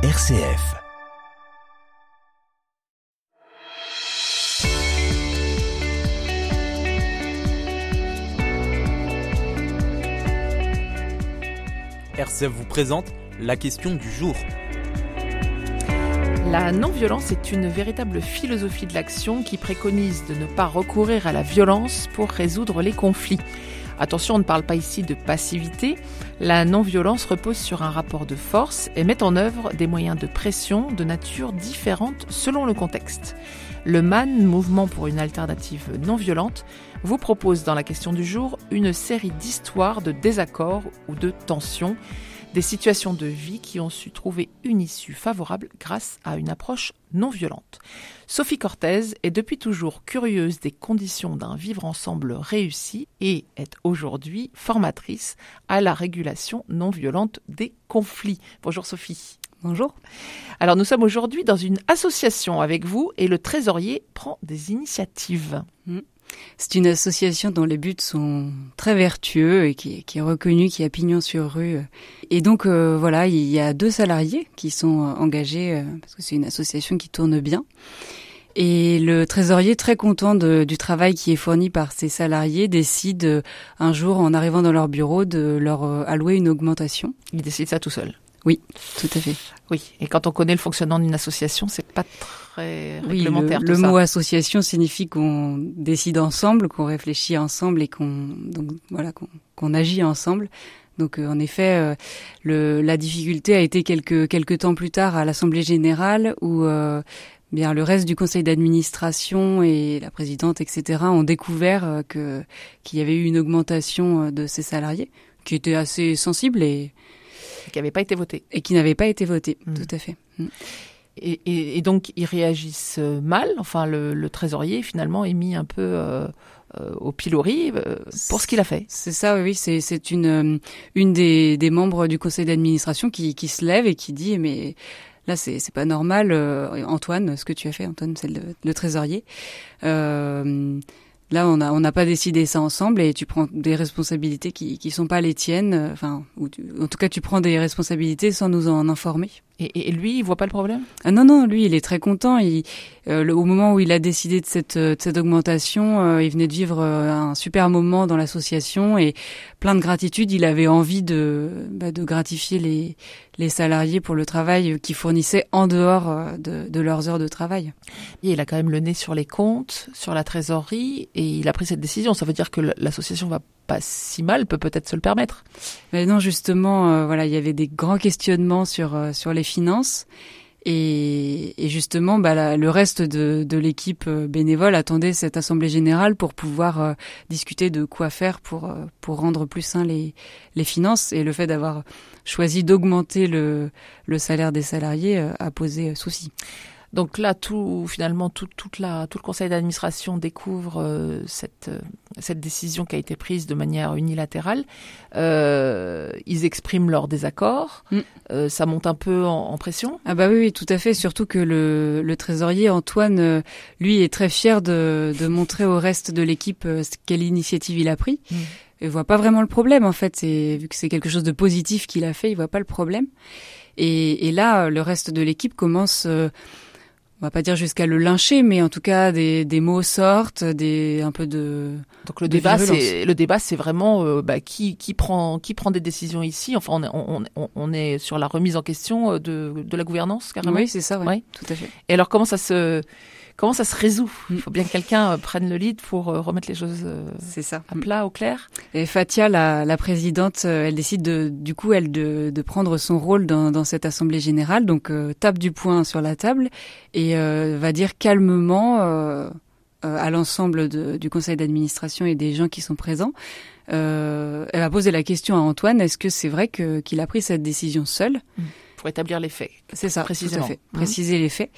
RCF. RCF vous présente la question du jour. La non-violence est une véritable philosophie de l'action qui préconise de ne pas recourir à la violence pour résoudre les conflits. Attention, on ne parle pas ici de passivité. La non-violence repose sur un rapport de force et met en œuvre des moyens de pression de nature différente selon le contexte. Le MAN, Mouvement pour une alternative non violente, vous propose dans la question du jour une série d'histoires de désaccords ou de tensions des situations de vie qui ont su trouver une issue favorable grâce à une approche non violente. Sophie Cortez est depuis toujours curieuse des conditions d'un vivre ensemble réussi et est aujourd'hui formatrice à la régulation non violente des conflits. Bonjour Sophie. Bonjour. Alors nous sommes aujourd'hui dans une association avec vous et le trésorier prend des initiatives. Mm. C'est une association dont les buts sont très vertueux et qui, est reconnue, qui a pignon sur rue. Et donc euh, voilà, il y a deux salariés qui sont euh, engagés euh, parce que c'est une association qui tourne bien. Et le trésorier, très content du travail qui est fourni par ses salariés, décide un jour, en arrivant dans leur bureau, de leur allouer une augmentation. Il décide ça tout seul. Oui, tout à fait. Oui, et quand on connaît le fonctionnement d'une association, c'est pas très réglementaire. Oui, le, mot association signifie qu'on décide ensemble, qu'on réfléchit ensemble et qu'on donc voilà qu'on agit ensemble. Donc euh, en effet, euh, le, la difficulté a été quelques quelques temps plus tard à l'assemblée générale où euh, bien le reste du conseil d'administration et la présidente etc ont découvert que qu'il y avait eu une augmentation de ces salariés qui était assez sensible et qui n'avait pas été voté. Et qui n'avait pas été voté, mm. tout à fait. Mm. Et, donc ils réagissent euh, mal. Enfin, le, trésorier finalement est mis un peu euh, euh, au pilori pour ce qu'il a fait. C'est ça, oui. C'est une une des, des, membres du conseil d'administration qui, qui se lève et qui dit mais là c'est c'est pas normal, Antoine, ce que tu as fait, Antoine, c'est le, le, trésorier. Là, on n'a on n'a pas décidé ça ensemble et tu prends des responsabilités qui qui sont pas les tiennes. Euh, enfin, ou en tout cas, tu prends des responsabilités sans nous en informer. Et, et lui, il voit pas le problème? Ah Non, non, lui, il est très content. Il, euh, le, au moment où il a décidé de cette, euh, de cette augmentation, euh, il venait de vivre un super moment dans l'association et plein de gratitude. Il avait envie de, bah, de gratifier les, les salariés pour le travail qu'ils fournissaient en dehors de, de, leurs heures de travail. Et il a quand même le nez sur les comptes, sur la trésorerie, et il a pris cette décision. Ça veut dire que l'association va pas si mal, peut peut-être se le permettre. Mais non, justement, euh, voilà, il y avait des grands questionnements sur euh, sur les finances. Et, justement, bah, le reste de, de l'équipe euh, bénévole attendait cette assemblée générale pour pouvoir discuter de quoi faire pour pour rendre plus sain les les finances. Et le fait d'avoir choisi d'augmenter le le salaire des salariés a posé souci. Donc là, tout finalement, tout, toute la, tout le conseil d'administration découvre euh, cette, euh, cette décision qui a été prise de manière unilatérale. Euh, ils expriment leur désaccord. Mm. Euh, ça monte un peu en, en, pression. Ah bah oui, oui, tout à fait. Surtout que le, le trésorier Antoine, lui, est très fier de, de montrer au reste de l'équipe quelle initiative il a pris. Mm. Il voit pas vraiment le problème en fait. C'est vu que c'est quelque chose de positif qu'il a fait, il voit pas le problème. Et, et là, le reste de l'équipe commence on va pas dire jusqu'à le lyncher, mais en tout cas des, des mots sortent, des un peu de. Donc le débat, c'est le débat, c'est vraiment euh, bah, qui qui prend qui prend des décisions ici? Enfin, on, on, on est sur la remise en question euh, de, de la gouvernance carrément? Oui, c'est ça. Oui, tout à fait. Et alors comment ça se comment ça se résout? Il mm. faut bien que quelqu'un euh, prenne le lead pour euh, remettre les choses euh, ça. à plat, au clair. Et Fatia, la, la présidente, elle décide de, du coup, elle de, de prendre son rôle dans, dans cette assemblée générale, donc tape du poing sur la table et va dire calmement à l'ensemble du conseil d'administration et des gens qui sont présents. elle va poser la question à Antoine est-ce que c'est vrai qu'il a pris cette décision seul? Mm pour établir les faits. C'est ça, précisément. Fait. Mmh. Préciser les faits.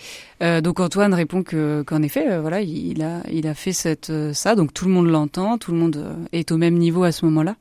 Euh, donc Antoine répond que qu'en effet, euh, voilà, il a il a fait cette euh, ça, donc tout le monde l'entend, tout le monde est au même niveau à ce moment-là.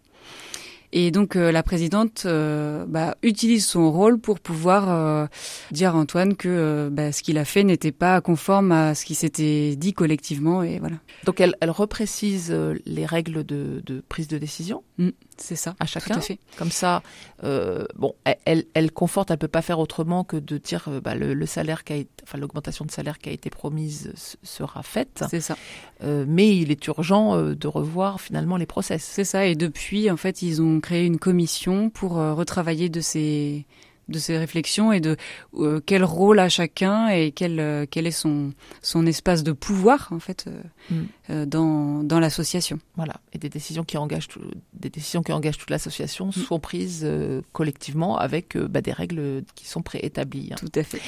Et donc la présidente bah, utilise son rôle pour pouvoir dire à Antoine que bah, ce qu'il a fait n'était pas conforme à ce qui s'était dit collectivement et voilà. Donc elle, elle reprécise les règles de, de prise de décision. Mmh. C'est ça. À chacun. Tout à fait. Comme ça, euh, bon, elle, elle conforte, elle peut pas faire autrement que de dire, euh, bah, le, salaire qui a été, enfin, l'augmentation de salaire qui a été promise sera faite. C'est ça. Euh, mais il est urgent de revoir finalement les process. C'est ça. Et depuis, en fait, ils ont créé une commission pour retravailler de ces de ces réflexions et de euh, quel rôle a chacun et quel, euh, quel est son, son espace de pouvoir en fait euh, mm. dans, dans l'association. Voilà, et des décisions qui engagent des décisions qui engagent toute l'association mm. sont prises collectivement avec bah, des règles qui sont préétablies. Hein. Tout à fait.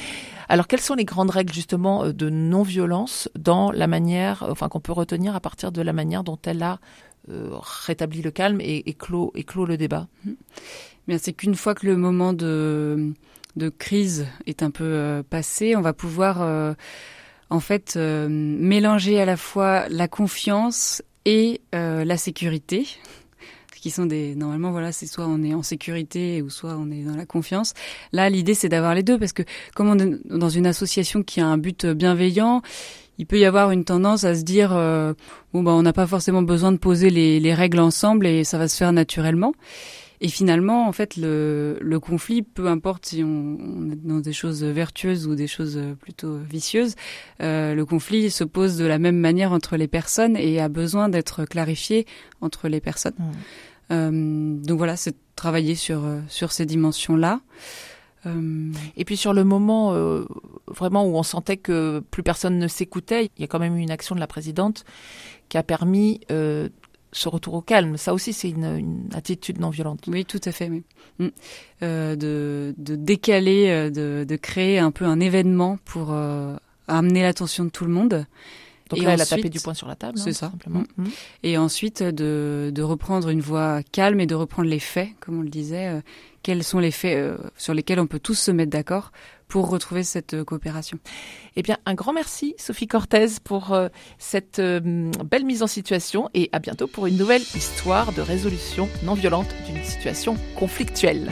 Alors quelles sont les grandes règles justement de non-violence dans la manière, enfin qu'on peut retenir à partir de la manière dont elle a rétabli le calme et, clos le débat. Mm c'est qu'une fois que le moment de, crise est un peu euh, passé, on va pouvoir euh, en fait euh, mélanger à la fois la confiance et la sécurité. Qui sont des normalement voilà c'est soit on est en sécurité ou soit on est dans la confiance. Là l'idée c'est d'avoir les deux parce que comme on est dans une association qui a un but bienveillant il peut y avoir une tendance à se dire bon bah on n'a pas forcément besoin de poser les, les règles ensemble et ça va se faire naturellement et finalement, en fait, le, le conflit, peu importe si on, on, est dans des choses vertueuses ou des choses plutôt vicieuses, euh, le conflit se pose de la même manière entre les personnes et a besoin d'être clarifié entre les personnes. Mmh. Euh, donc voilà, c'est travailler sur sur ces dimensions-là. Euh... Et puis sur le moment euh, vraiment où on sentait que plus personne ne s'écoutait, il y a quand même eu une action de la présidente qui a permis euh, ce retour au calme. Ça aussi, c'est une, attitude non violente. Oui, tout à fait. Oui. Mm. Euh, de, de, décaler, euh, de, de, créer un peu un événement pour euh, amener l'attention de tout le monde. Donc là, elle a tapé du poing sur la table. C'est hein, ça. Simplement. Mm. Et ensuite, de, de, reprendre une voix calme et de reprendre les faits, comme on le disait. quels sont les faits sur lesquels on peut tous se mettre d'accord pour retrouver cette euh, coopération. Eh bien, un grand merci, Sophie Cortez, pour euh, cette euh, belle mise en situation et à bientôt pour une nouvelle histoire de résolution non violente d'une situation conflictuelle.